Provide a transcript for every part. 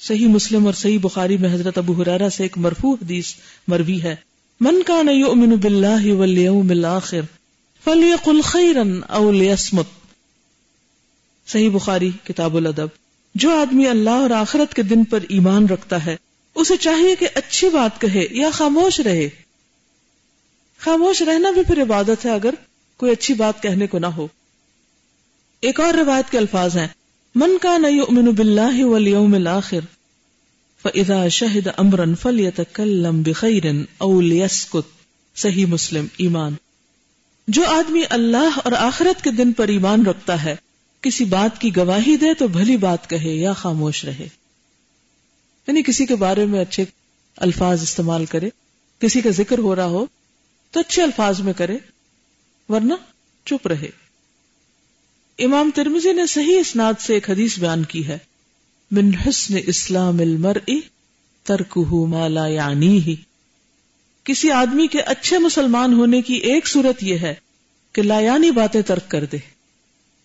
صحیح مسلم اور صحیح بخاری میں حضرت ابو حرارا سے ایک مرفوع حدیث مروی ہے۔ من کا نئی باللہ والیوم الاخر فلیقل خیرا او لیسمت صحیح بخاری، کتاب الادب۔ جو آدمی اللہ اور آخرت کے دن پر ایمان رکھتا ہے، اسے چاہیے کہ اچھی بات کہے یا خاموش رہے۔ خاموش رہنا بھی پھر عبادت ہے اگر کوئی اچھی بات کہنے کو نہ ہو۔ ایک اور روایت کے الفاظ ہیں۔ من کا نئی امن بلّہ ولیوم الآخر فإذا شہد امرن فلیتکلم بخیر او صحیح مسلم، ایمان۔ جو آدمی اللہ اور آخرت کے دن پر ایمان رکھتا ہے، کسی بات کی گواہی دے تو بھلی بات کہے یا خاموش رہے۔ یعنی کسی کے بارے میں اچھے الفاظ استعمال کرے، کسی کا ذکر ہو رہا ہو تو اچھے الفاظ میں کرے، ورنہ چپ رہے۔ امام ترمزی نے صحیح اسناد سے ایک حدیث بیان کی ہے۔ من حسن اسلام المرء ترکہ ما لا یعنی کسی آدمی کے اچھے مسلمان ہونے کی ایک صورت یہ ہے کہ لا یعنی باتیں ترک کر دے۔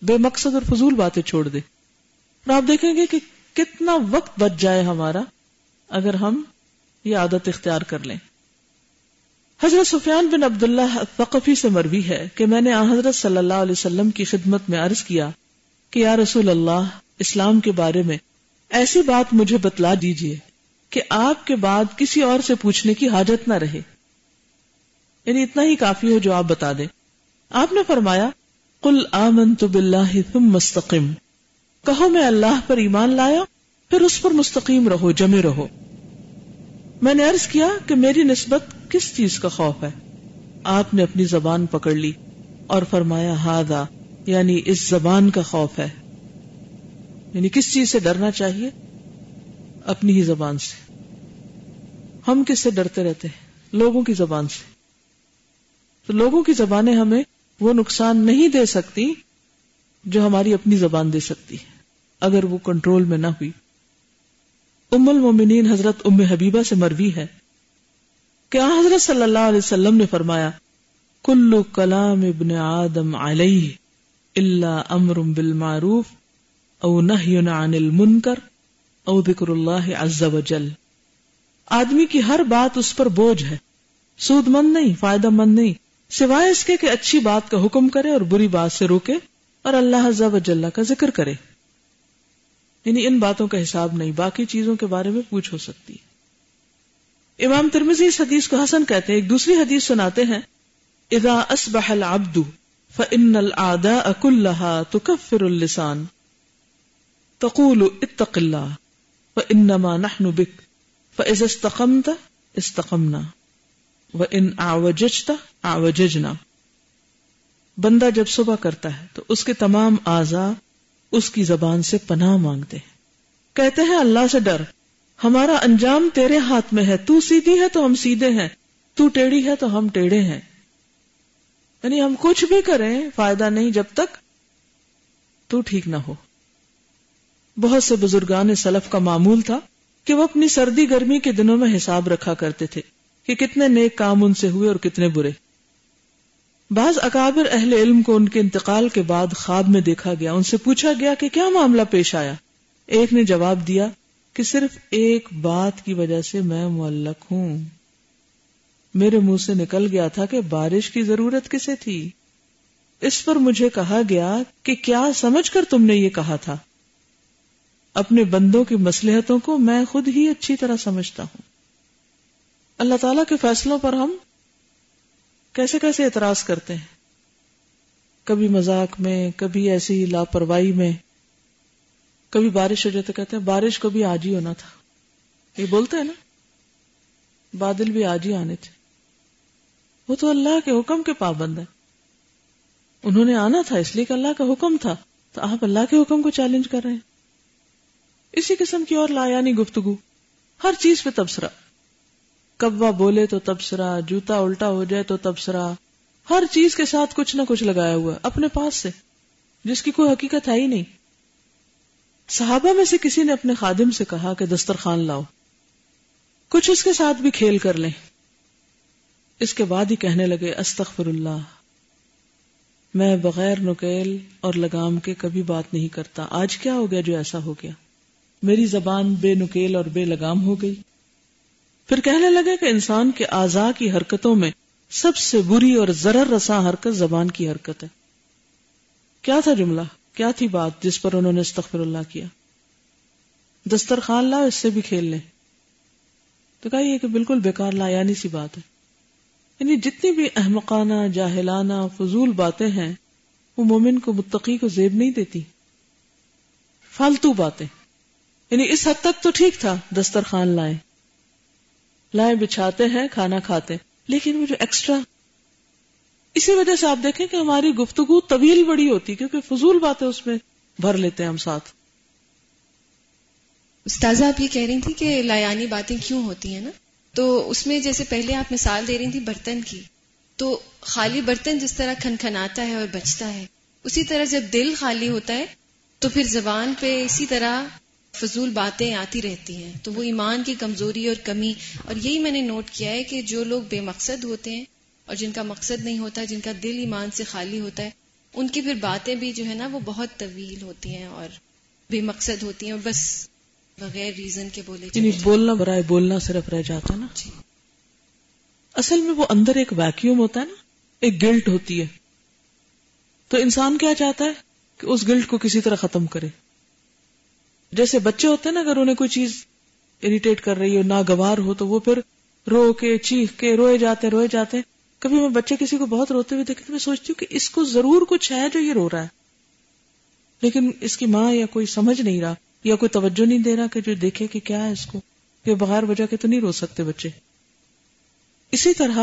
بے مقصد اور فضول باتیں چھوڑ دے۔ اور آپ دیکھیں گے کہ کتنا وقت بچ جائے ہمارا اگر ہم یہ عادت اختیار کر لیں۔ حضرت سفیان بن عبداللہ ثقفی سے مروی ہے کہ میں نے حضرت صلی اللہ علیہ وسلم کی خدمت میں عرض کیا کہ یا رسول اللہ، اسلام کے بارے میں ایسی بات مجھے بتلا دیجیے کہ آپ کے بعد کسی اور سے پوچھنے کی حاجت نہ رہے۔ یعنی اتنا ہی کافی ہو جو آپ بتا دیں۔ آپ نے فرمایا کل آمن تو بلّہ تم مستقم کہو میں اللہ پر ایمان لایا، پھر اس پر مستقیم رہو، جمے رہو۔ میں نے عرض کیا کہ میری نسبت کس چیز کا خوف ہے؟ آپ نے اپنی زبان پکڑ لی اور فرمایا ہادا یعنی اس زبان کا خوف ہے۔ یعنی کس چیز سے ڈرنا چاہیے؟ اپنی ہی زبان سے۔ ہم کس سے ڈرتے رہتے ہیں؟ لوگوں کی زبان سے۔ تو لوگوں کی زبانیں ہمیں وہ نقصان نہیں دے سکتی جو ہماری اپنی زبان دے سکتی ہے۔ اگر وہ کنٹرول میں نہ ہوئی۔ ام المومنین حضرت ام حبیبہ سے مروی ہے۔ کہ حضرت صلی اللہ علیہ وسلم نے فرمایا، کلو کلام ابن آدم علیہ اللہ امر بالمعروف او نہی عن المنکر او ذکر اللہ عز و جل آدمی کی ہر بات اس پر بوجھ ہے۔ سود مند نہیں، فائدہ مند نہیں۔ سوائے اس کے کہ اچھی بات کا حکم کرے اور بری بات سے روکے اور اللہ عز و جل کا ذکر کرے۔ یعنی ان باتوں کا حساب نہیں، باقی چیزوں کے بارے میں پوچھ ہو سکتی۔ ہے امام ترمزی اس حدیث کو حسن کہتے ہیں، ایک دوسری حدیث سناتے ہیں، اذا اصبح العبد فان الاعداء كلها تكفر اللسان، تقول اتق الله فانما نحن بك فاذا استقمت استقمنا وان اعوججت اعوججنا بندہ جب صبح کرتا ہے تو اس کے تمام اعضاء اس کی زبان سے پناہ مانگتے ہیں۔ کہتے ہیں اللہ سے ڈر۔ ہمارا انجام تیرے ہاتھ میں ہے، تو سیدھی ہے تو ہم سیدھے ہیں، تو ٹیڑھی ہے تو ہم ٹیڑھے ہیں۔ یعنی ہم کچھ بھی کریں، فائدہ نہیں جب تک تو ٹھیک نہ ہو۔ بہت سے بزرگان سلف کا معمول تھا کہ وہ اپنی سردی گرمی کے دنوں میں حساب رکھا کرتے تھے کہ کتنے نیک کام ان سے ہوئے اور کتنے برے۔ بعض اکابر اہل علم کو ان کے انتقال کے بعد خواب میں دیکھا گیا، ان سے پوچھا گیا کہ کیا معاملہ پیش آیا۔ ایک نے جواب دیا کہ صرف ایک بات کی وجہ سے میں معلق ہوں۔ میرے منہ سے نکل گیا تھا کہ بارش کی ضرورت کسے تھی۔ اس پر مجھے کہا گیا کہ کیا سمجھ کر تم نے یہ کہا تھا۔ اپنے بندوں کی مسلحتوں کو میں خود ہی اچھی طرح سمجھتا ہوں۔ اللہ تعالی کے فیصلوں پر ہم کیسے کیسے اعتراض کرتے ہیں؟ کبھی مذاق میں، کبھی ایسی لاپرواہی میں۔ کبھی بارش ہو جاتے کہتے ہیں بارش کو بھی آج ہی ہونا تھا۔ یہ بولتے ہیں نا؟ بادل بھی آج ہی آنے تھے۔ وہ تو اللہ کے حکم کے پابند ہے انہوں نے آنا تھا، اس لیے کہ اللہ کا حکم تھا۔ تو آپ اللہ کے حکم کو چیلنج کر رہے ہیں۔ اسی قسم کی اور لایانی گفتگو۔ ہر چیز پہ تبصرہ۔ کبا بولے تو تبصرہ، جوتا الٹا ہو جائے تو تبصرہ۔ ہر چیز کے ساتھ کچھ نہ کچھ لگایا ہوا اپنے پاس سے۔ جس کی کوئی حقیقت ہے ہی نہیں۔ صحابہ میں سے کسی نے اپنے خادم سے کہا کہ دسترخوان لاؤ۔ کچھ اس کے ساتھ بھی کھیل کر لیں۔ اس کے بعد ہی کہنے لگے، استغفر اللہ۔ میں بغیر نکیل اور لگام کے کبھی بات نہیں کرتا۔ آج کیا ہو گیا جو ایسا ہو گیا؟ میری زبان بے نکیل اور بے لگام ہو گئی۔ پھر کہنے لگے کہ انسان کے اعضاء کی حرکتوں میں سب سے بری اور ضرر رساں حرکت زبان کی حرکت ہے۔ کیا تھا جملہ؟ کیا تھی بات جس پر انہوں نے استغفر اللہ کیا؟ دسترخوان لا اس سے بھی کھیل لیں۔ تو کہا یہ کہ بالکل بیکار لا یعنی سی بات ہے۔ یعنی جتنی بھی احمقانہ، جاہلانہ، فضول باتیں ہیں، وہ مومن کو متقی کو زیب نہیں دیتی۔ فالتو باتیں۔ یعنی اس حد تک تو ٹھیک تھا، دسترخوان لائیں۔ لائیں، بچھاتے ہیں، کھانا کھاتے لیکن وہ جو ایکسٹرا اسی وجہ سے آپ دیکھیں کہ ہماری گفتگو طویل بڑی ہوتی کیونکہ فضول باتیں اس میں بھر لیتے ہیں ہم ساتھ۔ استاذہ، آپ یہ کہہ رہی تھی کہ لایانی باتیں کیوں ہوتی ہیں نا؟ تو اس میں جیسے پہلے آپ مثال دے رہی تھی برتن کی، تو خالی برتن جس طرح کھن کھن آتا ہے اور بچتا ہے، اسی طرح جب دل خالی ہوتا ہے، تو پھر زبان پہ اسی طرح فضول باتیں آتی رہتی ہیں۔ تو وہ ایمان کی کمزوری اور کمی، اور یہی میں نے نوٹ کیا ہے کہ جو لوگ بے مقصد ہوتے ہیں اور جن کا مقصد نہیں ہوتا جن کا دل ایمان سے خالی ہوتا ہے ان کی پھر باتیں بھی جو ہے نا وہ بہت طویل ہوتی ہیں اور بے مقصد ہوتی ہیں اور بس بغیر ریزن کے بولے یعنی بولنا برائے بولنا صرف رہ جاتا نا؟ جی۔ اصل میں وہ اندر ایک ویکیوم ہوتا ہے نا ایک گلٹ ہوتی ہے۔ تو انسان کیا چاہتا ہے؟ کہ اس گلٹ کو کسی طرح ختم کرے۔ جیسے بچے ہوتے ہیں نا اگر انہیں کوئی چیز اریٹیٹ کر رہی ہو ناگوار ہو تو وہ پھر رو کے چیخ کے روئے جاتے روئے جاتے۔ کبھی میں بچے کسی کو بہت روتے ہوئے دیکھتے میں سوچتی ہوں کہ اس کو ضرور کچھ ہے جو یہ رو رہا ہے۔ لیکن اس کی ماں یا کوئی سمجھ نہیں رہا، یا کوئی توجہ نہیں دے رہا کہ جو دیکھے کہ کیا ہے اس کو، کہ بغیر وجہ کے تو نہیں رو سکتے بچے۔ اسی طرح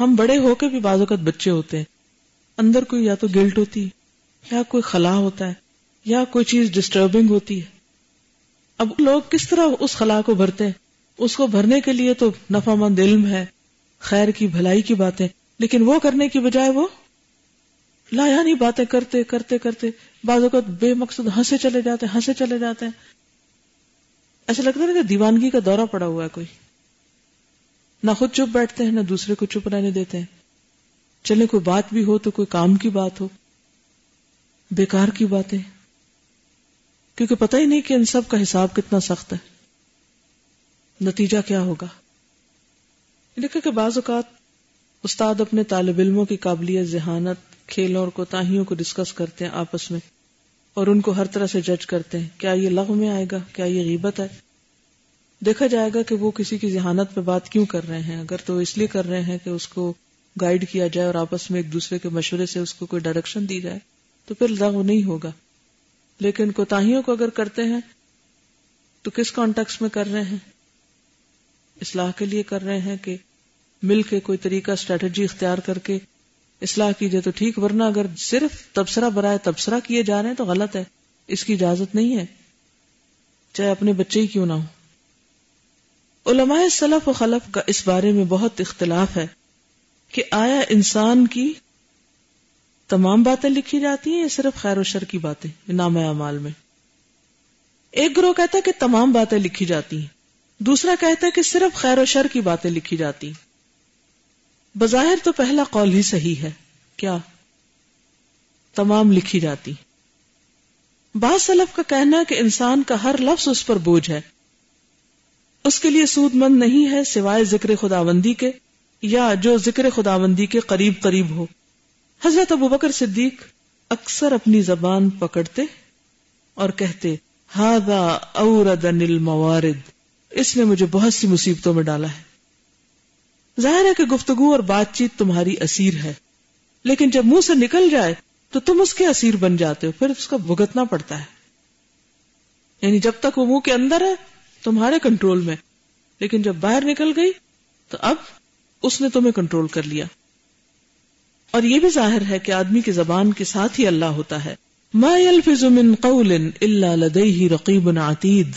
ہم بڑے ہو کے بھی بعض اوقات بچے ہوتے ہیں۔ اندر کوئی یا تو گلٹ ہوتی ہے، یا کوئی خلا ہوتا ہے، یا کوئی چیز ڈسٹربنگ ہوتی ہے۔ اب لوگ کس طرح اس خلا کو بھرتے ہیں؟ اس کو بھرنے کے لیے تو نفع مند علم ہے، خیر کی بھلائی کی باتیں۔ لیکن وہ کرنے کی بجائے وہ لا یعنی باتیں کرتے کرتے کرتے بعض اوقات بے مقصد ہنسے چلے جاتے ہنسے چلے جاتے ہیں۔ ایسا لگتا ہے کہ دیوانگی کا دورہ پڑا ہوا ہے کوئی۔ نہ خود چپ بیٹھتے ہیں، نہ دوسرے کو چپ رہنے دیتے ہیں۔ چلے کوئی بات بھی ہو تو کوئی کام کی بات ہو۔ بیکار کی باتیں۔ کیونکہ پتہ ہی نہیں کہ ان سب کا حساب کتنا سخت ہے۔ نتیجہ کیا ہوگا۔ دیکھا کہ بعض اوقات استاد اپنے طالب علموں کی قابلیت، ذہانت، کھیلوں اور کوتاہیوں کو ڈسکس کرتے ہیں آپس میں اور ان کو ہر طرح سے جج کرتے ہیں۔ کیا یہ لغ میں آئے گا؟ کیا یہ غیبت ہے؟ دیکھا جائے گا کہ وہ کسی کی ذہانت پہ بات کیوں کر رہے ہیں۔ اگر تو اس لیے کر رہے ہیں کہ اس کو گائیڈ کیا جائے اور آپس میں ایک دوسرے کے مشورے سے اس کو کوئی ڈائریکشن دی جائے، تو پھر لغو نہیں ہوگا۔ لیکن کوتاہیوں کو اگر کرتے ہیں، تو کس کانٹیکس میں کر رہے ہیں؟ اصلاح کے لیے کر رہے ہیں کہ مل کے کوئی طریقہ اسٹریٹجی اختیار کر کے اصلاح کیجیے تو ٹھیک، ورنہ اگر صرف تبصرہ برائے تبصرہ کیے جا رہے ہیں تو غلط ہے، اس کی اجازت نہیں ہے۔ چاہے اپنے بچے ہی کیوں نہ ہو۔ علماء سلف و خلف کا اس بارے میں بہت اختلاف ہے کہ آیا انسان کی تمام باتیں لکھی جاتی ہیں یا صرف خیر و شر کی باتیں نام اعمال میں۔ ایک گروہ کہتا ہے کہ تمام باتیں لکھی جاتی ہیں، دوسرا کہتا ہے کہ صرف خیر و شر کی باتیں لکھی جاتی ہیں۔ بظاہر تو پہلا قول ہی صحیح ہے۔ کیا؟ تمام لکھی جاتی۔ بعض سلف کا کہنا ہے کہ انسان کا ہر لفظ اس پر بوجھ ہے۔ اس کے لیے سود مند نہیں ہے سوائے ذکر خداوندی کے، یا جو ذکر خداوندی کے قریب قریب ہو۔ حضرت ابو بکر صدیق اکثر اپنی زبان پکڑتے اور کہتے ہادا اوردن الموارد اس نے مجھے بہت سی مصیبتوں میں ڈالا ہے۔ ظاہر ہے کہ گفتگو اور بات چیت تمہاری اسیر ہے۔ لیکن جب منہ سے نکل جائے تو تم اس کے اسیر بن جاتے ہو، پھر اس کا بھگتنا پڑتا ہے۔ یعنی جب تک وہ منہ کے اندر ہے، تمہارے کنٹرول میں۔ لیکن جب باہر نکل گئی، تو اب اس نے تمہیں کنٹرول کر لیا۔ اور یہ بھی ظاہر ہے کہ آدمی کی زبان کے ساتھ ہی اللہ ہوتا ہے۔ ما يلفظ من قول الا لديه رقیب عتید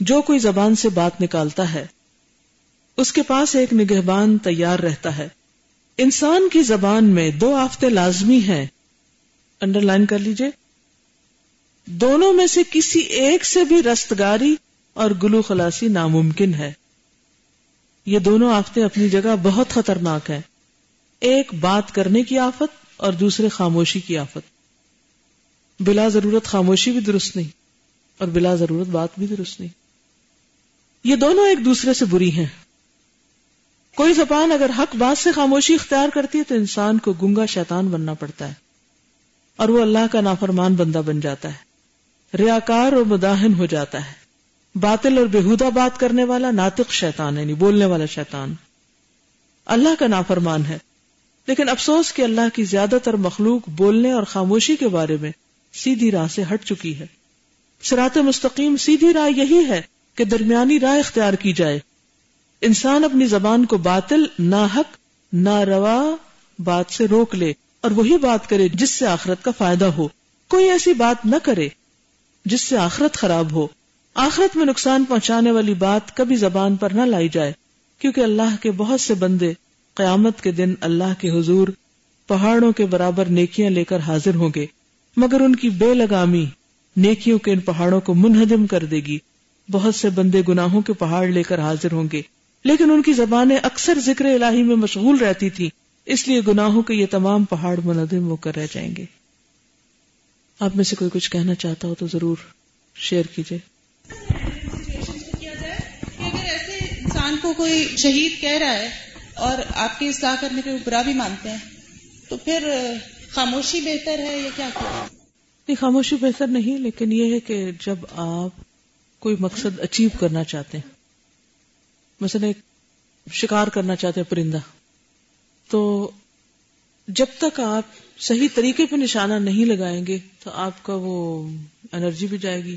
جو کوئی زبان سے بات نکالتا ہے اس کے پاس ایک نگہبان تیار رہتا ہے۔ انسان کی زبان میں دو آفتے لازمی ہیں۔ انڈر لائن کر لیجیے۔ دونوں میں سے کسی ایک سے بھی رستگاری اور گلو خلاصی ناممکن ہے۔ یہ دونوں آفتے اپنی جگہ بہت خطرناک ہیں۔ ایک بات کرنے کی آفت اور دوسرے خاموشی کی آفت۔ بلا ضرورت خاموشی بھی درست نہیں اور بلا ضرورت بات بھی درست نہیں۔ یہ دونوں ایک دوسرے سے بری ہیں۔ کوئی زبان اگر حق بات سے خاموشی اختیار کرتی ہے تو انسان کو گنگا شیطان بننا پڑتا ہے اور وہ اللہ کا نافرمان بندہ بن جاتا ہے ریاکار اور مداحن ہو جاتا ہے باطل اور بےحدہ بات کرنے والا ناطق شیطان ہے نہیں بولنے والا شیطان۔ اللہ کا نافرمان ہے۔ لیکن افسوس کہ اللہ کی زیادہ تر مخلوق بولنے اور خاموشی کے بارے میں سیدھی راہ سے ہٹ چکی ہے۔ سرات مستقیم سیدھی راہ یہی ہے کہ درمیانی راہ اختیار کی جائے۔ انسان اپنی زبان کو باطل نہ حق نہ روا بات سے روک لے اور وہی بات کرے جس سے آخرت کا فائدہ ہو۔ کوئی ایسی بات نہ کرے جس سے آخرت خراب ہو۔ آخرت میں نقصان پہنچانے والی بات کبھی زبان پر نہ لائی جائے، کیونکہ اللہ کے بہت سے بندے قیامت کے دن اللہ کے حضور پہاڑوں کے برابر نیکیاں لے کر حاضر ہوں گے، مگر ان کی بے لگامی نیکیوں کے ان پہاڑوں کو منہدم کر دے گی۔ بہت سے بندے گناہوں کے پہاڑ لے کر حاضر ہوں گے۔ لیکن ان کی زبانیں اکثر ذکر الہی میں مشغول رہتی تھی اس لیے گناہوں کے یہ تمام پہاڑ منہدم ہو کر رہ جائیں گے۔ آپ میں سے کوئی کچھ کہنا چاہتا ہو تو ضرور شیئر کیجیے انسان کو کوئی شہید کہہ رہا ہے اور آپ کی اصلاح کرنے پہ برا بھی مانتے ہیں تو پھر خاموشی بہتر ہے یا کیا نہیں خاموشی بہتر نہیں لیکن یہ ہے کہ جب آپ کوئی مقصد اچیو کرنا چاہتے ہیں مثلا ایک شکار کرنا چاہتے ہیں پرندہ۔ تو جب تک آپ صحیح طریقے پہ نشانہ نہیں لگائیں گے تو آپ کا وہ انرجی بھی جائے گی۔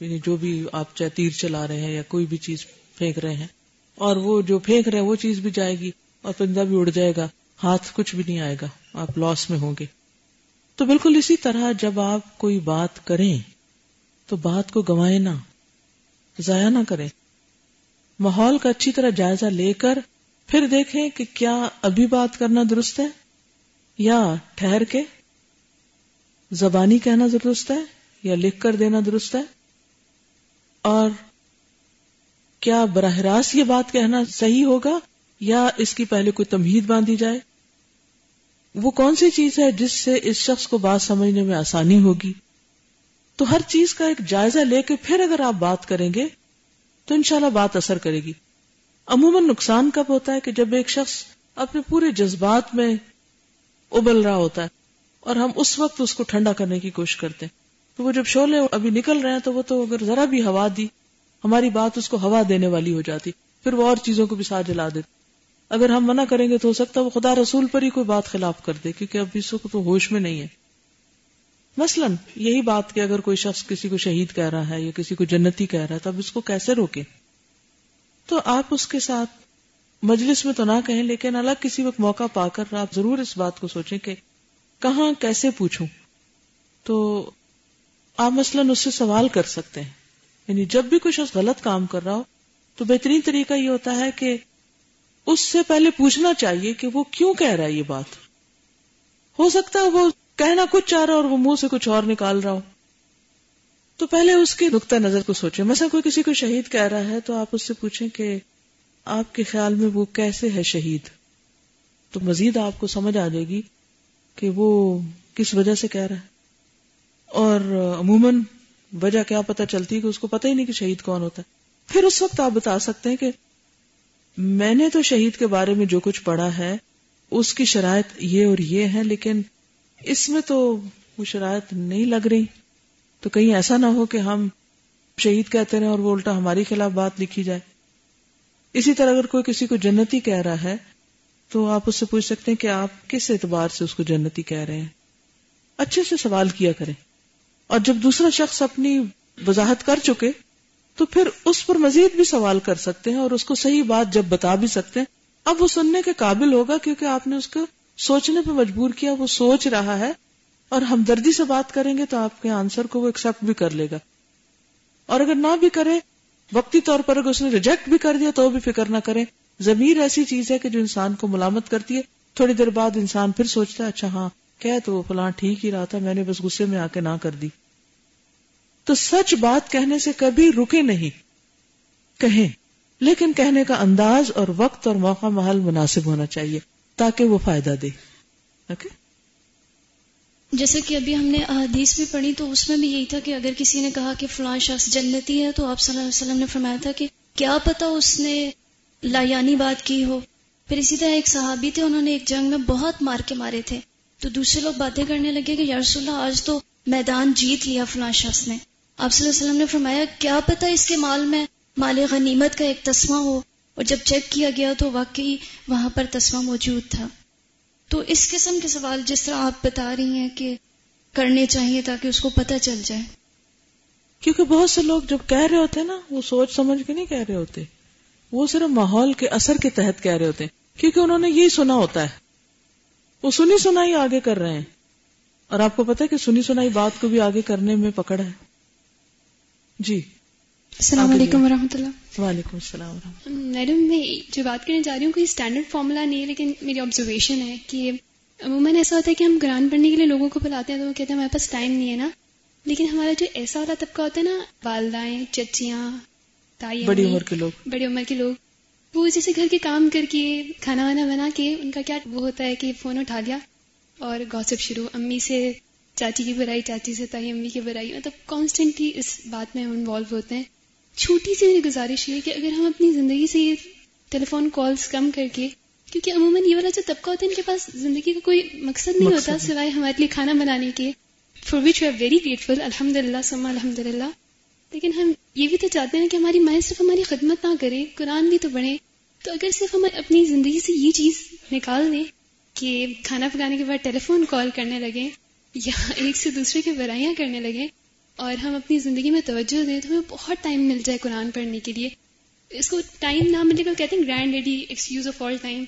یعنی جو بھی آپ چاہے تیر چلا رہے ہیں یا کوئی بھی چیز پھینک رہے ہیں۔ اور وہ جو پھینک رہے وہ چیز بھی جائے گی اور پرندہ بھی اڑ جائے گا۔ ہاتھ کچھ بھی نہیں آئے گا۔ آپ لاس میں ہوں گے۔ تو بالکل اسی طرح جب آپ کوئی بات کریں تو بات کو گوائے نہ، ضائع نہ کریں۔ ماحول کا اچھی طرح جائزہ لے کر پھر دیکھیں کہ کیا ابھی بات کرنا درست ہے یا ٹھہر کے زبانی کہنا درست ہے یا لکھ کر دینا درست ہے اور کیا براہ راست یہ بات کہنا صحیح ہوگا یا اس کی پہلے کوئی تمہید باندھی جائے وہ کون سی چیز ہے جس سے اس شخص کو بات سمجھنے میں آسانی ہوگی تو ہر چیز کا ایک جائزہ لے کے پھر اگر آپ بات کریں گے تو انشاءاللہ بات اثر کرے گی۔ عموماً نقصان کب ہوتا ہے کہ جب ایک شخص اپنے پورے جذبات میں ابل رہا ہوتا ہے اور ہم اس وقت اس کو ٹھنڈا کرنے کی کوشش کرتے ہیں۔ تو وہ جب شولے ابھی نکل رہے ہیں تو وہ تو اگر ذرا بھی ہوا دی، ہماری بات اس کو ہوا دینے والی ہو جاتی، پھر وہ اور چیزوں کو بھی ساتھ جلا دیتے۔ اگر ہم منع کریں گے تو ہو سکتا ہے وہ خدا رسول پر ہی کوئی بات خلاف کر دے، کیونکہ اب اس وقت تو ہوش میں نہیں ہے۔ مثلا یہی بات کہ اگر کوئی شخص کسی کو شہید کہہ رہا ہے یا کسی کو جنتی کہہ رہا ہے تو اب اس کو کیسے روکے؟ تو آپ اس کے ساتھ مجلس میں تو نہ کہیں، لیکن الگ کسی وقت موقع پا کر آپ ضرور اس بات کو سوچیں کہ کہاں، کیسے پوچھوں؟ تو آپ مثلاً اس سے سوال کر سکتے ہیں۔ یعنی جب بھی کوئی شخص غلط کام کر رہا ہو، تو بہترین طریقہ یہ ہوتا ہے کہ اس سے پہلے پوچھنا چاہیے کہ وہ کیوں کہہ رہا ہے یہ بات۔ ہو سکتا ہے وہ کہنا کچھ چاہ رہا اور وہ منہ سے کچھ اور نکال رہا ہو تو پہلے اس کے نقطۂ نظر کو سوچیں۔ مثلا کوئی کسی کو شہید کہہ رہا ہے تو آپ اس سے پوچھیں کہ آپ کے خیال میں وہ کیسے ہے شہید؟ تو مزید آپ کو سمجھ آ جائے گی کہ وہ کس وجہ سے کہہ رہا ہے۔ اور عموماً وجہ کیا پتا چلتی کہ اس کو پتہ ہی نہیں کہ شہید کون ہوتا ہے۔ پھر اس وقت آپ بتا سکتے ہیں کہ میں نے تو شہید کے بارے میں جو کچھ پڑھا ہے، اس کی شرائط یہ اور یہ ہے لیکن اس میں تو وہ شرائط نہیں لگ رہی۔ تو کہیں ایسا نہ ہو کہ ہم شہید کہتے رہے اور وہ الٹا ہماری خلاف بات لکھی جائے۔ اسی طرح اگر کوئی کسی کو جنتی کہہ رہا ہے، تو آپ اس سے پوچھ سکتے ہیں کہ آپ کس اعتبار سے اس کو جنتی کہہ رہے ہیں؟ اچھے سے سوال کیا کریں۔ اور جب دوسرا شخص اپنی وضاحت کر چکے، تو پھر اس پر مزید بھی سوال کر سکتے ہیں اور اس کو صحیح بات جب بتا بھی سکتے ہیں۔ اب وہ سننے کے قابل ہوگا کیونکہ آپ نے اس کو سوچنے پہ مجبور کیا، وہ سوچ رہا ہے اور ہمدردی سے بات کریں گے تو آپ کے آنسر کو وہ ایکسپٹ بھی کر لے گا۔ اور اگر نہ بھی کرے، وقتی طور پر اگر اس نے ریجیکٹ بھی کر دیا تو بھی فکر نہ کرے زمیر ایسی چیز ہے کہ جو انسان کو ملامت کرتی ہے۔ تھوڑی دیر بعد انسان پھر سوچتا ہے اچھا ہاں کہ تو وہ فلاں ٹھیک ہی رہا تھا، میں نے بس غصے میں آ کے نہ کر دی۔ تو سچ بات کہنے سے کبھی رکے نہیں۔ کہیں، لیکن کہنے کا انداز اور وقت اور موقع محل مناسب ہونا چاہیے۔ تاکہ وہ فائدہ دے۔ اوکے جیسے کہ ابھی ہم نے احادیث بھی پڑھی تو اس میں بھی یہی تھا کہ اگر کسی نے کہا کہ فلاں شخص جنتی ہے تو آپ صلی اللہ علیہ وسلم نے فرمایا تھا کہ کیا پتا اس نے لایانی بات کی ہو۔ پھر اسی طرح ایک صحابی تھے، انہوں نے ایک جنگ میں بہت مار کے مارے تھے۔ تو دوسرے لوگ باتیں کرنے لگے کہ یارس اللہ، آج تو میدان جیت لیا فلاں شخص نے۔ آپ صلی اللہ علیہ وسلم نے فرمایا، کیا پتا اس کے مال میں مال غنیمت کا ایک تسمہ ہو۔ اور جب چیک کیا گیا تو واقعی وہاں پر تسمہ موجود تھا۔ تو اس قسم کے سوال جس طرح آپ بتا رہی ہیں کہ کرنے چاہیے تاکہ اس کو پتہ چل جائے۔ کیونکہ بہت سے لوگ جب کہہ رہے ہوتے ہیں نا، وہ سوچ سمجھ کے نہیں کہہ رہے ہوتے۔ وہ صرف ماحول کے اثر کے تحت کہہ رہے ہوتے ہیں، کیونکہ انہوں نے یہی سنا ہوتا ہے۔ وہ سنی سنائی آگے کر رہے ہیں۔ اور آپ کو پتا ہے کہ سنی سنائی بات کو بھی آگے کرنے میں پکڑ ہے۔ جی۔ السلام علیکم و رحمۃ اللہ۔ وعلیکم السلام میڈم میں جو بات کرنے جا رہی ہوں کوئی اسٹینڈرڈ فارمولا نہیں ہے لیکن میری آبزرویشن ہے کہ عموماً ایسا ہوتا ہے کہ ہم قرآن پڑھنے کے لیے لوگوں کو بلاتے ہیں تو وہ کہتے ہیں ہمارے پاس ٹائم نہیں ہے نا۔ لیکن ہمارا جو ایسا والا طبقہ ہوتا ہے نا والدائیں چچیاں تائی بڑی عمر کے لوگ۔ بڑی عمر کے لوگ وہ جیسے گھر کے کام کر کے کھانا وانا بنا کے ان کا کیا وہ ہوتا ہے کہ فون اٹھا لیا اور گوسپ شروع۔ امی سے چاچی کی برائی چاچی سے تائی امی کی برائی۔ مطلب کانسٹینٹلی اس بات میں ہم انوالو ہوتے ہیں۔ چھوٹی سی میری گزارش یہ کہ اگر ہم اپنی زندگی سے یہ ٹیلی فون کالس کم کر کے کیونکہ عموماً یہ والا جو طبقہ ہوتا ہے ان کے پاس زندگی کا کوئی مقصد نہیں ہوتا سوائے ہمارے لیے کھانا بنانے کے for which you are very grateful الحمد للہ سما الحمد للہ لیکن ہم یہ بھی تو چاہتے ہیں کہ ہماری مائیں صرف ہماری خدمت نہ کرے قرآن بھی تو بڑھے تو اگر صرف ہم اپنی زندگی سے یہ چیز نکال دیں کہ کھانا پکانے کے بعد ٹیلی فون کال کرنے لگیں یا ایک سے دوسرے کی برائیاں کرنے لگیں اور ہم اپنی زندگی میں توجہ دیں تو ہمیں بہت ٹائم مل جائے قرآن پڑھنے کے لیے۔ اس کو ٹائم نہ ملے گا کہتے ہیں grand daddy excuse of all time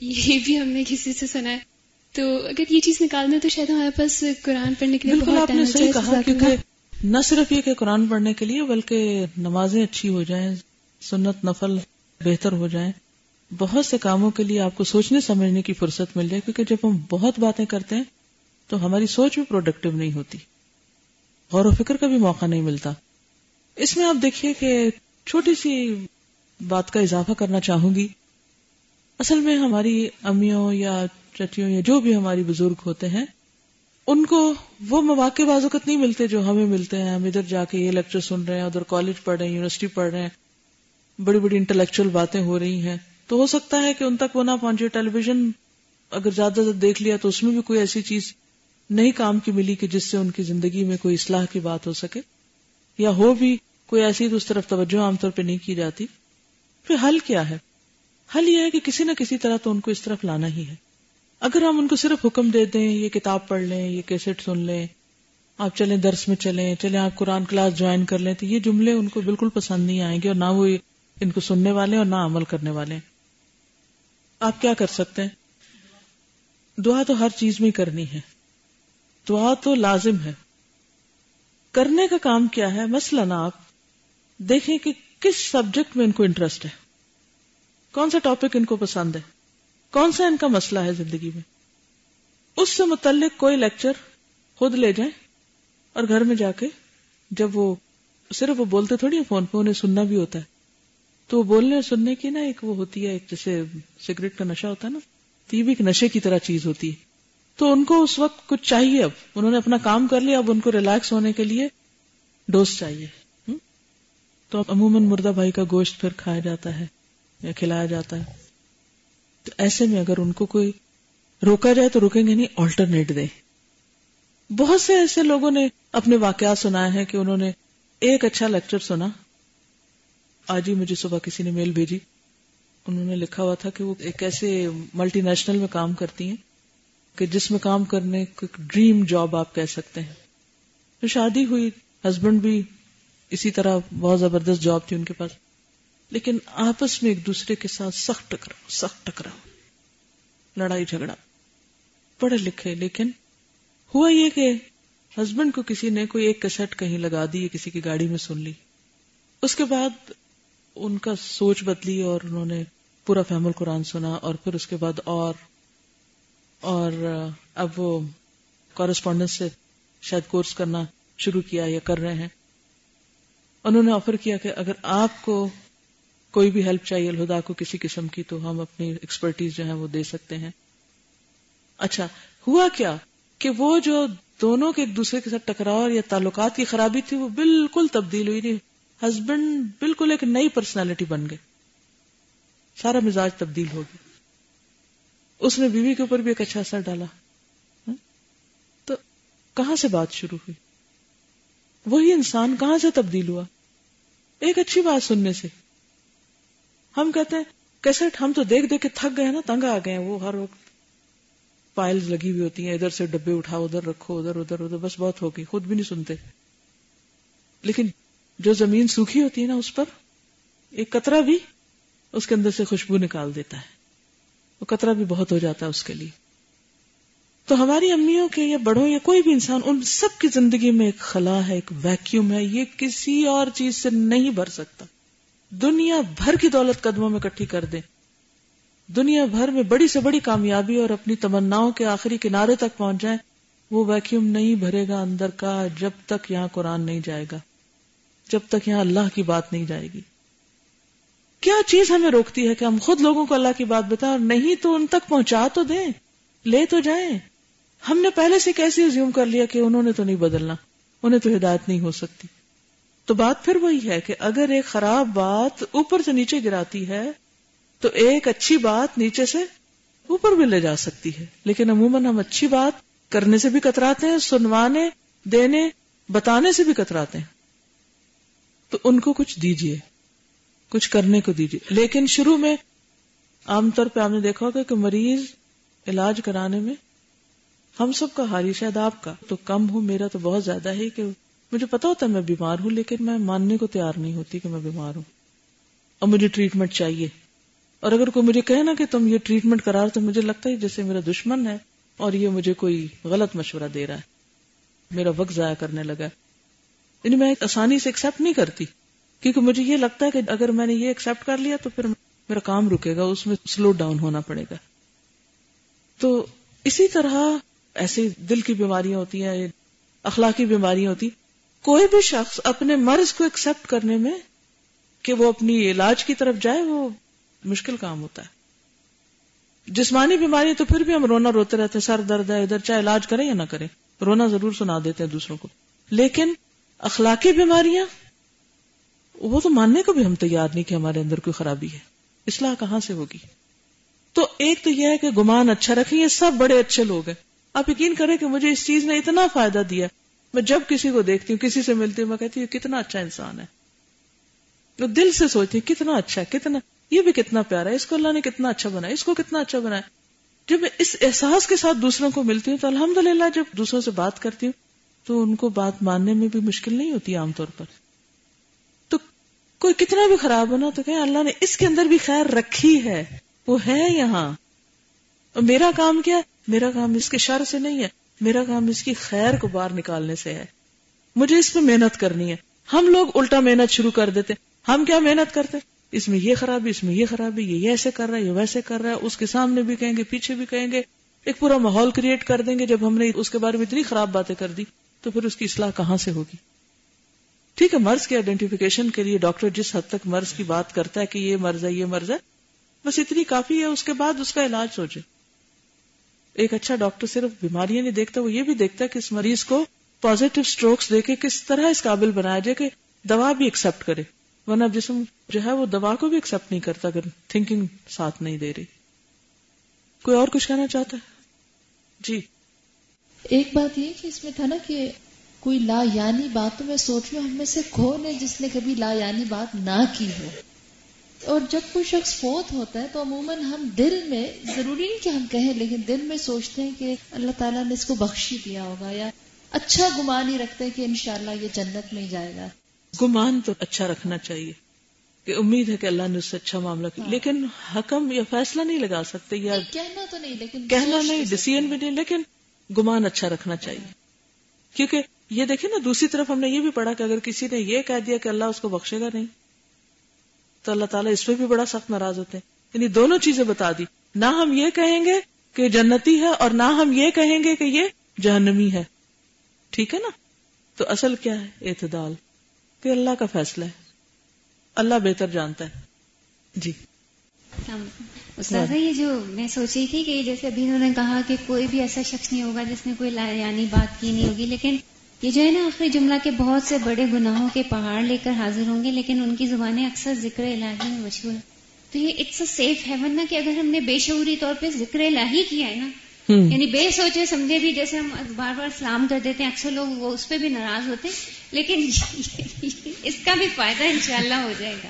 یہ بھی ہم نے کسی سے سنا ہے۔ تو اگر یہ چیز نکال دیں تو شاید ہمارے پاس قرآن پڑھنے کے لیے آپ نے صحیح کہا کیونکہ نہ صرف یہ کہ قرآن پڑھنے کے لیے بلکہ نمازیں اچھی ہو جائیں سنت نفل بہتر ہو جائیں۔ بہت سے کاموں کے لیے آپ کو سوچنے سمجھنے کی فرصت مل جائے کیونکہ جب ہم بہت باتیں کرتے ہیں تو ہماری سوچ بھی پروڈکٹیو نہیں ہوتی۔ غور و فکر کا بھی موقع نہیں ملتا۔ اس میں آپ دیکھیے کہ چھوٹی سی بات کا اضافہ کرنا چاہوں گی۔ اصل میں ہماری امیوں یا چچیوں یا جو بھی ہماری بزرگ ہوتے ہیں، ان کو وہ مواقع بازوقت نہیں ملتے جو ہمیں ملتے ہیں۔ ہم ادھر جا کے یہ لیکچر سن رہے ہیں، ادھر کالج پڑھ رہے ہیں، یونیورسٹی پڑھ رہے ہیں، بڑی بڑی انٹلیکچل باتیں ہو رہی ہیں۔ تو ہو سکتا ہے کہ ان تک وہ نہ پہنچے۔ ٹیلی ویژن اگر زیادہ زیادہ دیکھ لیا تو اس میں بھی کوئی ایسی چیز نہیں کام کی ملی کہ جس سے ان کی زندگی میں کوئی اصلاح کی بات ہو سکے یا ہو بھی کوئی ایسی تو اس طرف توجہ عام طور پہ نہیں کی جاتی، پھر حل کیا ہے؟ حل یہ ہے کہ کسی نہ کسی طرح تو ان کو اس طرف لانا ہی ہے۔ اگر ہم ان کو صرف حکم دے دیں، یہ کتاب پڑھ لیں، یہ کیسٹ سن لیں، آپ چلیں درس میں چلیں چلیں آپ قرآن کلاس جوائن کر لیں، تو یہ جملے ان کو بالکل پسند نہیں آئیں گے اور نہ وہ ان کو سننے والے اور نہ عمل کرنے والے آپ کیا کر سکتے ہیں؟ دعا تو ہر چیز میں کرنی ہے۔ دعا تو لازم ہے۔ کرنے کا کام کیا ہے؟ مثلاً آپ دیکھیں کہ کس سبجیکٹ میں ان کو انٹرسٹ ہے۔ کون سا ٹاپک ان کو پسند ہے؟ کون سا ان کا مسئلہ ہے زندگی میں؟ اس سے متعلق کوئی لیکچر خود لے جائیں اور گھر میں جا کے جب وہ صرف وہ بولتے تھوڑی فون پہ انہیں سننا بھی ہوتا ہے۔ تو وہ بولنے اور سننے کی نا ایک وہ ہوتی ہے، ایک جیسے سگریٹ کا نشہ ہوتا ہے نا۔ تو یہ بھی ایک نشے کی طرح چیز ہوتی ہے۔ تو ان کو اس وقت کچھ چاہیے اب۔ انہوں نے اپنا کام کر لیا، اب ان کو ریلیکس ہونے کے لیے ڈوز چاہیے۔ تو عموماً مردہ بھائی کا گوشت پھر کھایا جاتا ہے یا کھلایا جاتا ہے۔ تو ایسے میں اگر ان کو کوئی روکا جائے تو روکیں گے نہیں آلٹرنیٹ دیں۔ بہت سے ایسے لوگوں نے اپنے واقعات سنائے ہیں کہ انہوں نے ایک اچھا لیکچر سنا۔ آج ہی مجھے صبح کسی نے میل بھیجی۔ انہوں نے لکھا ہوا تھا کہ وہ ایک ایسے ملٹی نیشنل میں کام کرتی ہیں۔ کہ جس میں کام کرنے کو ڈریم جاب آپ کہہ سکتے ہیں۔ تو شادی ہوئی، ہسبینڈ بھی اسی طرح بہت زبردست جاب تھی ان کے پاس۔ لیکن آپس میں ایک دوسرے کے ساتھ سخت ٹکراؤ سخت ٹکراؤ۔ لڑائی جھگڑا۔ پڑھے لکھے، لیکن ہوا یہ کہ ہسبینڈ کو کسی نے کوئی ایک کسٹ کہیں لگا دی کسی کی گاڑی میں سن لی۔ اس کے بعد ان کا سوچ بدلی اور انہوں نے پورا فہم القرآن سنا اور پھر اس کے بعد اور اور اب وہ کورسپونڈنس سے شاید کورس کرنا شروع کیا یا کر رہے ہیں۔ انہوں نے آفر کیا کہ اگر آپ کو کوئی بھی ہیلپ چاہیے، الہدا کو کسی قسم کی، تو ہم اپنی ایکسپرٹیز جو ہے وہ دے سکتے ہیں۔ اچھا ہوا کیا کہ وہ جو دونوں کے ایک دوسرے کے ساتھ ٹکراؤ یا تعلقات کی خرابی تھی، وہ بالکل تبدیل ہوئی نہیں۔ ہسبینڈ بالکل ایک نئی پرسنالٹی بن گئے۔ سارا مزاج تبدیل ہو گیا۔ اس نے بیوی کے اوپر بھی ایک اچھا اثر ڈالا۔ ہاں؟ تو کہاں سے بات شروع ہوئی؟ وہی انسان کہاں سے تبدیل ہوا؟ ایک اچھی بات سننے سے۔ ہم کہتے ہیں، کیسٹ ہم تو دیکھ دیکھ کے تھک گئے نا، تنگ آ گئے وہ ہر وقت فائلز لگی ہوئی ہوتی ہیں، ادھر سے ڈبے اٹھاؤ، ادھر رکھو، ادھر ادھر ادھر، بس بہت ہوگی خود بھی نہیں سنتے۔ لیکن جو زمین سوکھی ہوتی ہے نا، اس پر ایک قطرہ بھی اس کے اندر سے خوشبو نکال دیتا ہے۔ وہ قطرہ بھی بہت ہو جاتا ہے اس کے لیے۔ تو ہماری امیوں کے یا بڑوں یا کوئی بھی انسان، ان سب کی زندگی میں ایک خلا ہے، ایک ویکیوم ہے، یہ کسی اور چیز سے نہیں بھر سکتا۔ دنیا بھر کی دولت قدموں میں کٹھی کر دیں۔ دنیا بھر میں بڑی سے بڑی کامیابی اور اپنی تمناؤں کے آخری کنارے تک پہنچ جائیں، وہ ویکیوم نہیں بھرے گا اندر کا جب تک یہاں قرآن نہیں جائے گا۔ جب تک یہاں اللہ کی بات نہیں جائے گی۔ کیا چیز ہمیں روکتی ہے کہ ہم خود لوگوں کو اللہ کی بات بتائیں اور نہیں تو ان تک پہنچا تو دیں، لے تو جائیں۔ ہم نے پہلے سے کیسے زیوم کر لیا کہ انہوں نے تو نہیں بدلنا، انہیں تو ہدایت نہیں ہو سکتی۔ تو بات پھر وہی ہے کہ اگر ایک خراب بات اوپر سے نیچے گراتی ہے، تو ایک اچھی بات نیچے سے اوپر بھی لے جا سکتی ہے۔ لیکن عموماً ہم اچھی بات کرنے سے بھی کتراتے ہیں، سنوانے، دینے، بتانے سے بھی کتراتے ہیں۔ تو ان کو کچھ دیجیے کچھ کرنے کو دیجیے۔ لیکن شروع میں عام طور پہ آپ نے دیکھا ہوگا کہ مریض علاج کرانے میں ہم سب کا حال شاید آپ کا، تو کم ہوں میرا تو بہت زیادہ ہے کہ مجھے پتا ہوتا ہے میں بیمار ہوں، لیکن میں ماننے کو تیار نہیں ہوتی کہ میں بیمار ہوں۔ اور مجھے ٹریٹمنٹ چاہیے۔ اور اگر کوئی مجھے کہے نا کہ تم یہ ٹریٹمنٹ کرا رہے تو مجھے لگتا ہے جیسے میرا دشمن ہے اور یہ مجھے کوئی غلط مشورہ دے رہا ہے۔ میرا وقت ضائع کرنے لگا یعنی میں آسانی سے ایکسپٹ نہیں کرتی۔ کیونکہ مجھے یہ لگتا ہے کہ اگر میں نے یہ ایکسپٹ کر لیا تو پھر میرا کام رکے گا، اس میں سلو ڈاؤن ہونا پڑے گا۔ تو اسی طرح ایسی دل کی بیماریاں ہوتی ہیں، اخلاقی بیماریاں ہوتی کوئی بھی شخص اپنے مرض کو ایکسپٹ کرنے میں کہ وہ اپنی علاج کی طرف جائے، وہ مشکل کام ہوتا ہے۔ جسمانی بیماری تو پھر بھی ہم رونا روتے رہتے سر درد ہے، ادھر چاہے علاج کریں یا نہ کریں۔ رونا ضرور سنا دیتے ہیں دوسروں کو۔ لیکن اخلاقی بیماریاں وہ تو ماننے کو بھی ہم تیار نہیں کہ ہمارے اندر کوئی خرابی ہے۔ اصلاح کہاں سے ہوگی؟ تو ایک تو یہ ہے کہ گمان اچھا رکھیں، یہ سب بڑے اچھے لوگ ہیں۔ آپ یقین کریں کہ مجھے اس چیز نے اتنا فائدہ دیا۔ میں جب کسی کو دیکھتی ہوں، کسی سے ملتی ہوں، میں کہتی ہوں کتنا اچھا انسان ہے۔ تو دل سے سوچتی ہوں، کتنا اچھا ہے، کتنا یہ بھی کتنا پیارا ہے۔ اس کو اللہ نے کتنا اچھا بنایا، اس کو کتنا اچھا بنایا۔ جب میں اس احساس کے ساتھ دوسروں کو ملتی ہوں، تو الحمد جب دوسروں سے بات کرتی ہوں، تو ان کو بات ماننے میں بھی مشکل نہیں ہوتی عام طور پر۔ کوئی کتنا بھی خراب ہونا تو کہ اللہ نے اس کے اندر بھی خیر رکھی ہے۔ وہ ہے یہاں۔ اور میرا کام کیا؟ میرا کام اس کے شر سے نہیں ہے۔ میرا کام اس کی خیر کو باہر نکالنے سے ہے۔ مجھے اس پہ محنت کرنی ہے۔ ہم لوگ الٹا محنت شروع کر دیتے۔ ہم کیا محنت کرتے؟ اس میں یہ خرابی، اس میں یہ خرابی، یہ ایسے کر رہا ہے، یہ ویسے کر رہا ہے۔ اس کے سامنے بھی کہیں گے، پیچھے بھی کہیں گے۔ ایک پورا ماحول کریٹ کر دیں گے۔ جب ہم نے اس کے بارے میں اتنی خراب باتیں کر دی، تو پھر اس کی اصلاح کہاں سے ہوگی؟ ٹھیک ہے، مرض کی آئیڈینٹیفیکیشن کے لیے ڈاکٹر جس حد تک مرض کی بات کرتا ہے کہ یہ مرض ہے، یہ مرض ہے، بس اتنی کافی ہے، اس کے بعد اس کا علاج سوچے۔ ایک اچھا ڈاکٹر صرف بیماریاں نہیں دیکھتا، وہ یہ بھی دیکھتا ہے کہ اس مریض کو پازیٹو اسٹروکس دے کے کس طرح اس قابل بنایا جائے کہ دوا بھی ایکسپٹ کرے۔ ورنہ جسم جو ہے، وہ دوا کو بھی ایکسپٹ نہیں کرتا اگر تھنکنگ ساتھ نہیں دے رہی۔ کوئی اور کچھ کہنا چاہتا ہے؟ جی۔ ایک بات یہ کہ اس میں تھا نا کہ کوئی لا یعنی بات تو میں سوچ ہم میں سے کون ہے جس نے کبھی لا یعنی بات نہ کی ہو؟ اور جب کوئی شخص فوت ہوتا ہے تو عموماً ہم دل میں ضروری نہیں کہ ہم کہیں لیکن دل میں سوچتے ہیں کہ اللہ تعالیٰ نے اس کو بخشی دیا ہوگا یا اچھا گمان ہی رکھتے ہیں کہ انشاءاللہ یہ جنت میں ہی جائے گا۔ گمان تو اچھا رکھنا چاہیے کہ امید ہے کہ اللہ نے اس سے اچھا معاملہ کیا۔ ہاں۔ لیکن حکم یا فیصلہ نہیں لگا سکتے یا کہنا تو نہیں لیکن کہنا نہیں ڈسیزن بھی نہیں لیکن گمان اچھا رکھنا چاہیے۔ کیونکہ یہ دیکھیں نا، دوسری طرف ہم نے یہ بھی پڑھا کہ اگر کسی نے یہ کہہ دیا کہ اللہ اس کو بخشے گا نہیں، تو اللہ تعالیٰ اس پہ بھی بڑا سخت ناراض ہوتے ہیں۔ یعنی دونوں چیزیں بتا دی۔ نہ ہم یہ کہیں گے کہ جنتی ہے اور نہ ہم یہ کہیں گے کہ یہ جہنمی ہے۔ ٹھیک ہے نا؟ تو اصل کیا ہے؟ اعتدال۔ کہ اللہ کا فیصلہ ہے۔ اللہ بہتر جانتا ہے۔ جی۔ استاذہ، یہ جو میں سوچ رہی تھی کہ جیسے ابھی انہوں نے کہا کہ کوئی بھی ایسا شخص نہیں ہوگا جس نے کوئی یعنی بات کی نہیں ہوگی، لیکن یہ جو ہے نا آخری جملہ کے بہت سے بڑے گناہوں کے پہاڑ لے کر حاضر ہوں گے لیکن ان کی زبانیں اکثر ذکر الہی میں مشہور تو یہ اٹس اے سیف ہیون نا کہ اگر ہم نے بے شعوری طور پہ ذکر الہی کیا ہے نا یعنی بے سوچے سمجھے بھی جیسے ہم بار بار سلام کر دیتے ہیں اکثر لوگ وہ اس پہ بھی ناراض ہوتے ہیں لیکن اس کا بھی فائدہ انشاءاللہ ہو جائے گا۔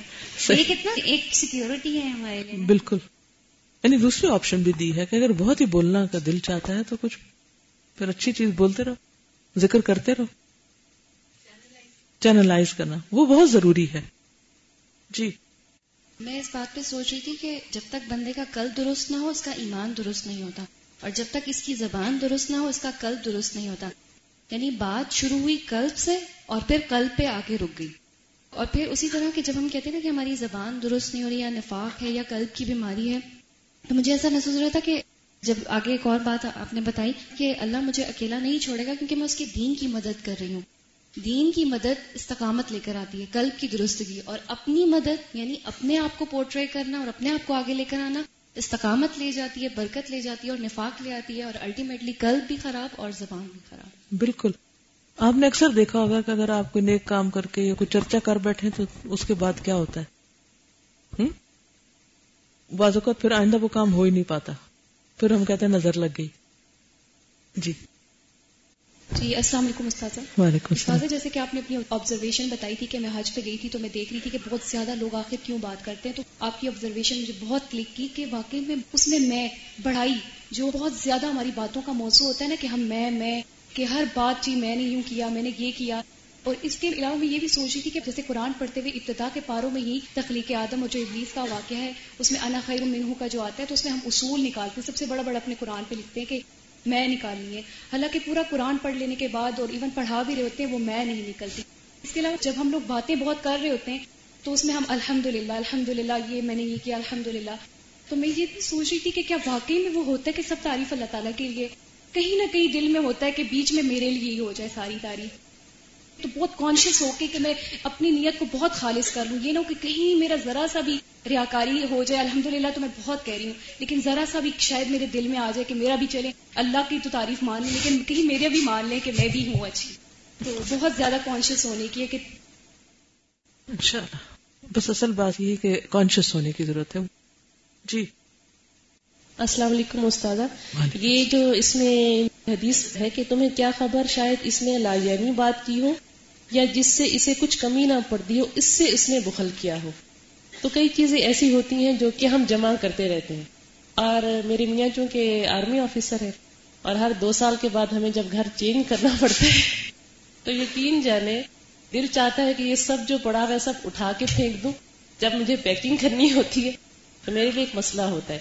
یہ کتنا ایک سیکیورٹی ہے ہمارے لیے۔ بالکل۔ یعنی دوسری آپشن بھی دی ہے کہ اگر بہت ہی بولنا کا دل چاہتا ہے تو کچھ پھر اچھی چیز بولتے رہو۔ ذکر کرتے رہو۔ چینلائز کرنا، وہ بہت ضروری ہے۔ جی۔ میں اس بات پہ سوچ رہی تھی کہ جب تک بندے کا کل درست نہ ہو، اس کا ایمان درست نہیں ہوتا۔ اور جب تک اس کی زبان درست نہ ہو، اس کا قلب درست نہیں ہوتا۔ یعنی بات شروع ہوئی قلب سے اور پھر قلب پہ آگے رک گئی۔ اور پھر اسی طرح کہ جب ہم کہتے ہیں نا کہ ہماری زبان درست نہیں ہو رہی یا نفاق ہے یا قلب کی بیماری ہے، تو مجھے ایسا محسوس ہو رہا تھا کہ جب آگے ایک اور بات آپ نے بتائی کہ اللہ مجھے اکیلا نہیں چھوڑے گا کیونکہ میں اس کے دین کی مدد کر رہی ہوں۔ دین کی مدد استقامت لے کر آتی ہے، قلب کی درستگی اور اپنی مدد یعنی اپنے آپ کو پورٹری کرنا اور اپنے آپ کو آگے لے کر آنا، استقامت لے جاتی ہے، برکت لے جاتی ہے اور نفاق لے آتی ہے اور الٹیمیٹلی قلب بھی خراب اور زبان بھی خراب۔ بالکل۔ آپ نے اکثر دیکھا ہوگا کہ اگر آپ کوئی نیک کام کر کے یا کوئی چرچا کر بیٹھے تو اس کے بعد کیا ہوتا ہے؟ بعض اوقات پھر آئندہ وہ کام ہو ہی نہیں پاتا۔ پھر ہم کہتے ہیں نظر لگ گئی۔ جی۔ جی السلام علیکم استاذہ۔ وعلیکم استاذہ جیسے کہ آپ نے اپنی آبزرویشن بتائی تھی کہ میں حج پہ گئی تھی تو میں دیکھ رہی تھی کہ بہت زیادہ لوگ آخر کیوں بات کرتے ہیں۔ تو آپ کی آبزرویشن مجھے بہت کلک کی کہ واقعی میں اس میں میں بڑھائی جو بہت زیادہ ہماری باتوں کا موضوع ہوتا ہے نا کہ ہم میں میں کہ ہر بات جی میں نے یوں کیا میں نے یہ کیا اور اس کے علاوہ میں یہ بھی سوچ رہی تھی کہ جیسے قرآن پڑھتے ہوئے ابتدا کے پاروں میں ہی تخلیق آدم اور جو ابلیس کا واقعہ ہے، اس میں انا خیر منہو کا جو آتا ہے، تو اس میں ہم اصول نکالتے ہیں۔ سب سے بڑا بڑا اپنے قرآن پہ لکھتے ہیں کہ میں نکالنی ہے۔ حالانکہ پورا قرآن پڑھ لینے کے بعد اور ایون پڑھا بھی رہے ہوتے ہیں، وہ میں نہیں نکلتی۔ اس کے علاوہ جب ہم لوگ باتیں بہت کر رہے ہوتے ہیں، تو اس میں ہم الحمد للہ الحمد للہ یہ میں نے یہ کیا الحمد للہ تو میں یہ بھی سوچ رہی تھی کہ کیا واقعی میں وہ ہوتا ہے کہ سب تعریف اللہ تعالیٰ کے لیے؟ کہیں نہ کہیں دل میں ہوتا ہے کہ بیچ میں میرے لیے ہی ہو جائے ساری تعریف۔ تو بہت کانشیس ہو کے کہ میں اپنی نیت کو بہت خالص کر لوں۔ یہ نہ ہو کہ کہیں میرا ذرا سا بھی ریاکاری ہو جائے۔ الحمدللہ تو میں بہت کہہ رہی ہوں۔ لیکن ذرا سا بھی شاید میرے دل میں آ جائے کہ میرا بھی چلے۔ اللہ کی تو تعریف مان لیں لیکن کہیں میرے بھی مان لیں کہ میں بھی ہوں اچھی۔ تو بہت زیادہ کانشیس ہونے کی ہے کہ بس اصل بات یہ کہ کانشیس ہونے کی ضرورت ہے۔ جی۔ السلام علیکم استاد یہ جو اس میں حدیث ہے کہ تمہیں کیا خبر؟ شاید اس نے لایانی بات کی ہو۔ یا جس سے اسے کچھ کمی نہ پڑتی ہو، اس سے اس نے بخل کیا ہو۔ تو کئی چیزیں ایسی ہوتی ہیں جو کہ ہم جمع کرتے رہتے ہیں۔ اور میری میاں چونکہ آرمی آفیسر ہے اور ہر دو سال کے بعد ہمیں جب گھر چینج کرنا پڑتا ہے، تو یقین جانے، دل چاہتا ہے کہ یہ سب جو پڑا ہوا سب اٹھا کے پھینک دوں۔ جب مجھے پیکنگ کرنی ہوتی ہے، تو میرے لیے ایک مسئلہ ہوتا ہے۔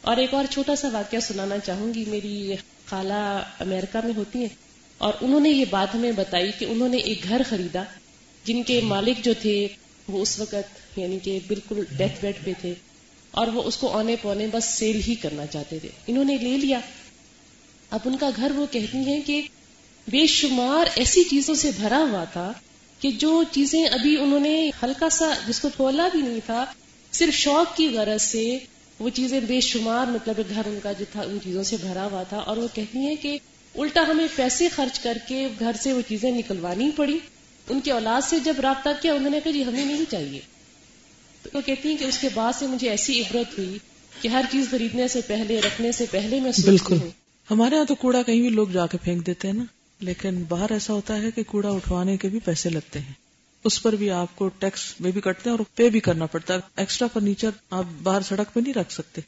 اور ایک اور چھوٹا سا واقعہ سنانا چاہوں گی۔ میری خالہ امریکہ میں ہوتی ہیں۔ اور انہوں نے یہ بات ہمیں بتائی کہ انہوں نے ایک گھر خریدا جن کے مالک جو تھے، وہ اس وقت یعنی کہ بالکل ڈیتھ بیڈ پہ تھے اور وہ اس کو آنے پونے بس سیل ہی کرنا چاہتے تھے۔ انہوں نے لے لیا۔ اب ان کا گھر وہ کہتی ہیں کہ بے شمار ایسی چیزوں سے بھرا ہوا تھا کہ جو چیزیں ابھی انہوں نے ہلکا سا جس کو کھولا بھی نہیں تھا، صرف شوق کی غرض سے وہ چیزیں بے شمار مطلب گھر ان کا جو تھا، ان چیزوں سے بھرا ہوا تھا۔ اور وہ کہتی ہیں کہ الٹا ہمیں پیسے خرچ کر کے گھر سے وہ چیزیں نکلوانی پڑی۔ ان کی اولاد سے جب رابطہ کیا انہوں نے کہا جی ہمیں نہیں چاہیے۔ تو وہ کہتی ہیں کہ اس کے بعد سے مجھے ایسی عبرت ہوئی کہ ہر چیز خریدنے سے پہلے رکھنے سے پہلے میں بالکل۔ ہمارے یہاں تو کوڑا کہیں بھی لوگ جا کے پھینک دیتے ہیں نا۔ لیکن باہر ایسا ہوتا ہے کہ کوڑا اٹھوانے کے بھی پیسے لگتے ہیں۔ اس پر بھی آپ کو ٹیکس میں بھی کٹتے ہیں اور پے بھی کرنا پڑتا ہے۔ ایکسٹرا فرنیچر آپ باہر سڑک پہ نہیں رکھ سکتے۔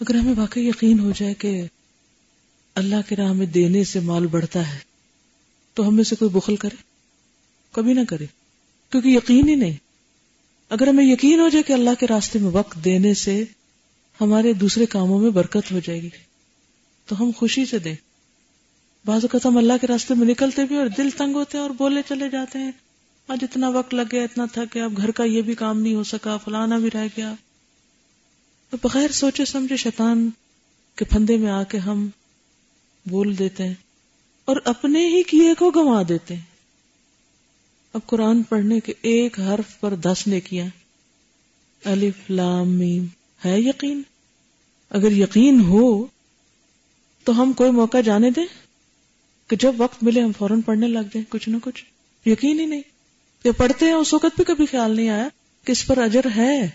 اگر ہمیں واقعی یقین ہو جائے کہ اللہ کے راہ میں دینے سے مال بڑھتا ہے تو ہمیں سے کوئی بخل کرے؟ کبھی نہ کرے، کیونکہ یقین ہی نہیں۔ اگر ہمیں یقین ہو جائے کہ اللہ کے راستے میں وقت دینے سے ہمارے دوسرے کاموں میں برکت ہو جائے گی، تو ہم خوشی سے دیں۔ بعض اوقات ہم اللہ کے راستے میں نکلتے بھی اور دل تنگ ہوتے ہیں اور بولے چلے جاتے ہیں، آج اتنا وقت لگ گیا، اتنا تھک گیا، اب گھر کا یہ بھی کام نہیں ہو سکا، فلانا بھی رہ گیا۔ تو بغیر سوچے سمجھے شیطان کے پھندے میں آ کے ہم بول دیتے ہیں اور اپنے ہی کیے کو گنوا دیتے ہیں۔ اب قرآن پڑھنے کے ایک حرف پر دس نے کیا الف، لام، میم۔ ہے یقین؟ اگر یقین ہو تو ہم کوئی موقع جانے دیں کہ جب وقت ملے ہم فوراً پڑھنے لگ جائیں، کچھ نہ کچھ۔ یقین ہی نہیں۔ یہ پڑھتے ہیں، اس وقت بھی کبھی خیال نہیں آیا کہ اس پر اجر ہے۔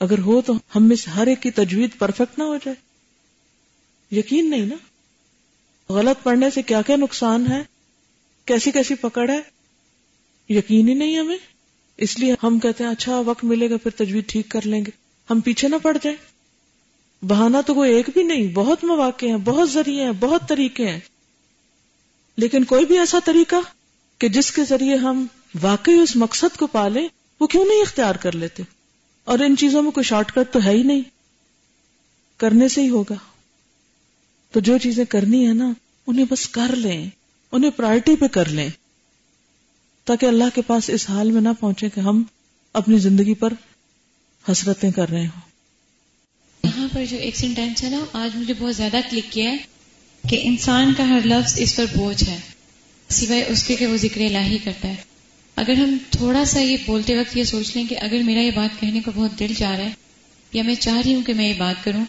اگر ہو تو ہم میں سے ہر ایک کی تجوید پرفیکٹ نہ ہو جائے۔ یقین نہیں نا۔ غلط پڑھنے سے کیا کیا نقصان ہے؟ کیسی کیسی پکڑ ہے؟ یقین ہی نہیں ہمیں۔ اس لیے ہم کہتے ہیں اچھا وقت ملے گا، پھر تجویز ٹھیک کر لیں گے۔ ہم پیچھے نہ پڑ جائیں۔ بہانا تو کوئی ایک بھی نہیں۔ بہت مواقع ہیں، بہت ذریعے ہیں، بہت طریقے ہیں۔ لیکن کوئی بھی ایسا طریقہ کہ جس کے ذریعے ہم واقعی اس مقصد کو پالیں، وہ کیوں نہیں اختیار کر لیتے؟ اور ان چیزوں میں کوئی شارٹ کٹ تو ہے ہی نہیں۔ کرنے سے ہی ہوگا۔ تو جو چیزیں کرنی ہے نا، انہیں بس کر لیں، انہیں پرائرٹی پہ کر لیں، تاکہ اللہ کے پاس اس حال میں نہ پہنچے کہ ہم اپنی زندگی پر حسرتیں کر رہے ہوں۔ یہاں پر جو ایک سینٹینس ہے نا، آج مجھے بہت زیادہ کلک کیا ہے کہ انسان کا ہر لفظ اس پر بوجھ ہے، سوائے اس کے کہ وہ ذکر الہی کرتا ہے۔ اگر ہم تھوڑا سا یہ بولتے وقت یہ سوچ لیں کہ اگر میرا یہ بات کہنے کو بہت دل چاہ رہا ہے، یا میں چاہ رہی ہوں کہ میں یہ بات کروں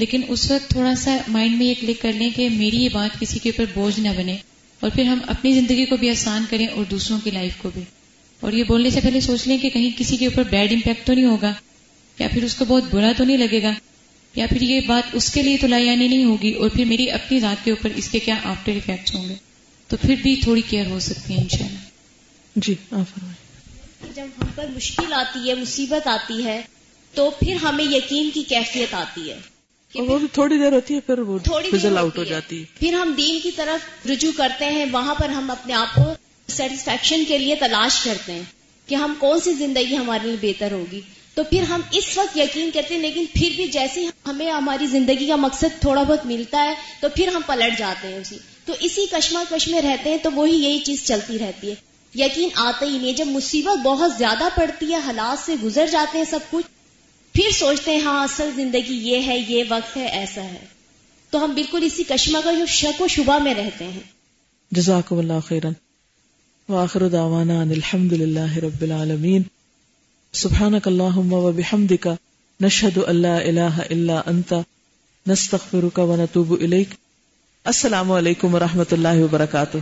لیکن اس وقت تھوڑا سا مائنڈ میں یہ کلک کر لیں کہ میری یہ بات کسی کے اوپر بوجھ نہ بنے اور پھر ہم اپنی زندگی کو بھی آسان کریں اور دوسروں کی لائف کو بھی۔ اور یہ بولنے سے پہلے سوچ لیں کہ کہیں کسی کے اوپر بیڈ امپیکٹ تو نہیں ہوگا یا پھر اس کو بہت برا تو نہیں لگے گا یا پھر یہ بات اس کے لیے تو لایانی نہیں ہوگی اور پھر میری اپنی ذات کے اوپر اس کے کیا آفٹر افیکٹس ہوں گے۔ تو پھر بھی تھوڑی کیئر ہو سکتی ہے انشاءاللہ۔ جی جب ہم پر مشکل آتی ہے مصیبت آتی ہے تو پھر ہمیں یقین کی کیفیت آتی ہے۔ وہ بھی تھوڑی دیر ہوتی ہے پھر وہ فضل آؤٹ ہو جاتی۔ ہے پھر ہم دین کی طرف رجوع کرتے ہیں وہاں پر ہم اپنے آپ کو سیٹسفیکشن کے لیے تلاش کرتے ہیں کہ ہم کون سی زندگی ہمارے لیے بہتر ہوگی۔ تو پھر ہم اس وقت یقین کرتے ہیں لیکن پھر بھی جیسے ہمیں ہماری زندگی کا مقصد تھوڑا بہت ملتا ہے تو پھر ہم پلٹ جاتے ہیں اسی۔ تو اسی کشمہ کش میں رہتے ہیں تو وہی یہی چیز چلتی رہتی ہے۔ یقین آتا ہی نہیں جب مصیبت بہت زیادہ پڑتی ہے حالات سے گزر جاتے ہیں سب کچھ پھر سوچتے ہیں ہاں اصل زندگی یہ ہے، یہ وقت ہے، ایسا ہے۔ تو ہم بالکل اسی کشمہ کا جو شک و شبہ میں رہتے ہیں۔ جزاک اللہ خیرن واخر دعوانا ان الحمد للہ رب العالمین۔ سبحانك اللهم وبحمدك نشهد ان لا اله الا انت۔ نستغفرك ونتوب اليك السلام علیکم ورحمۃ اللہ وبرکاتہ۔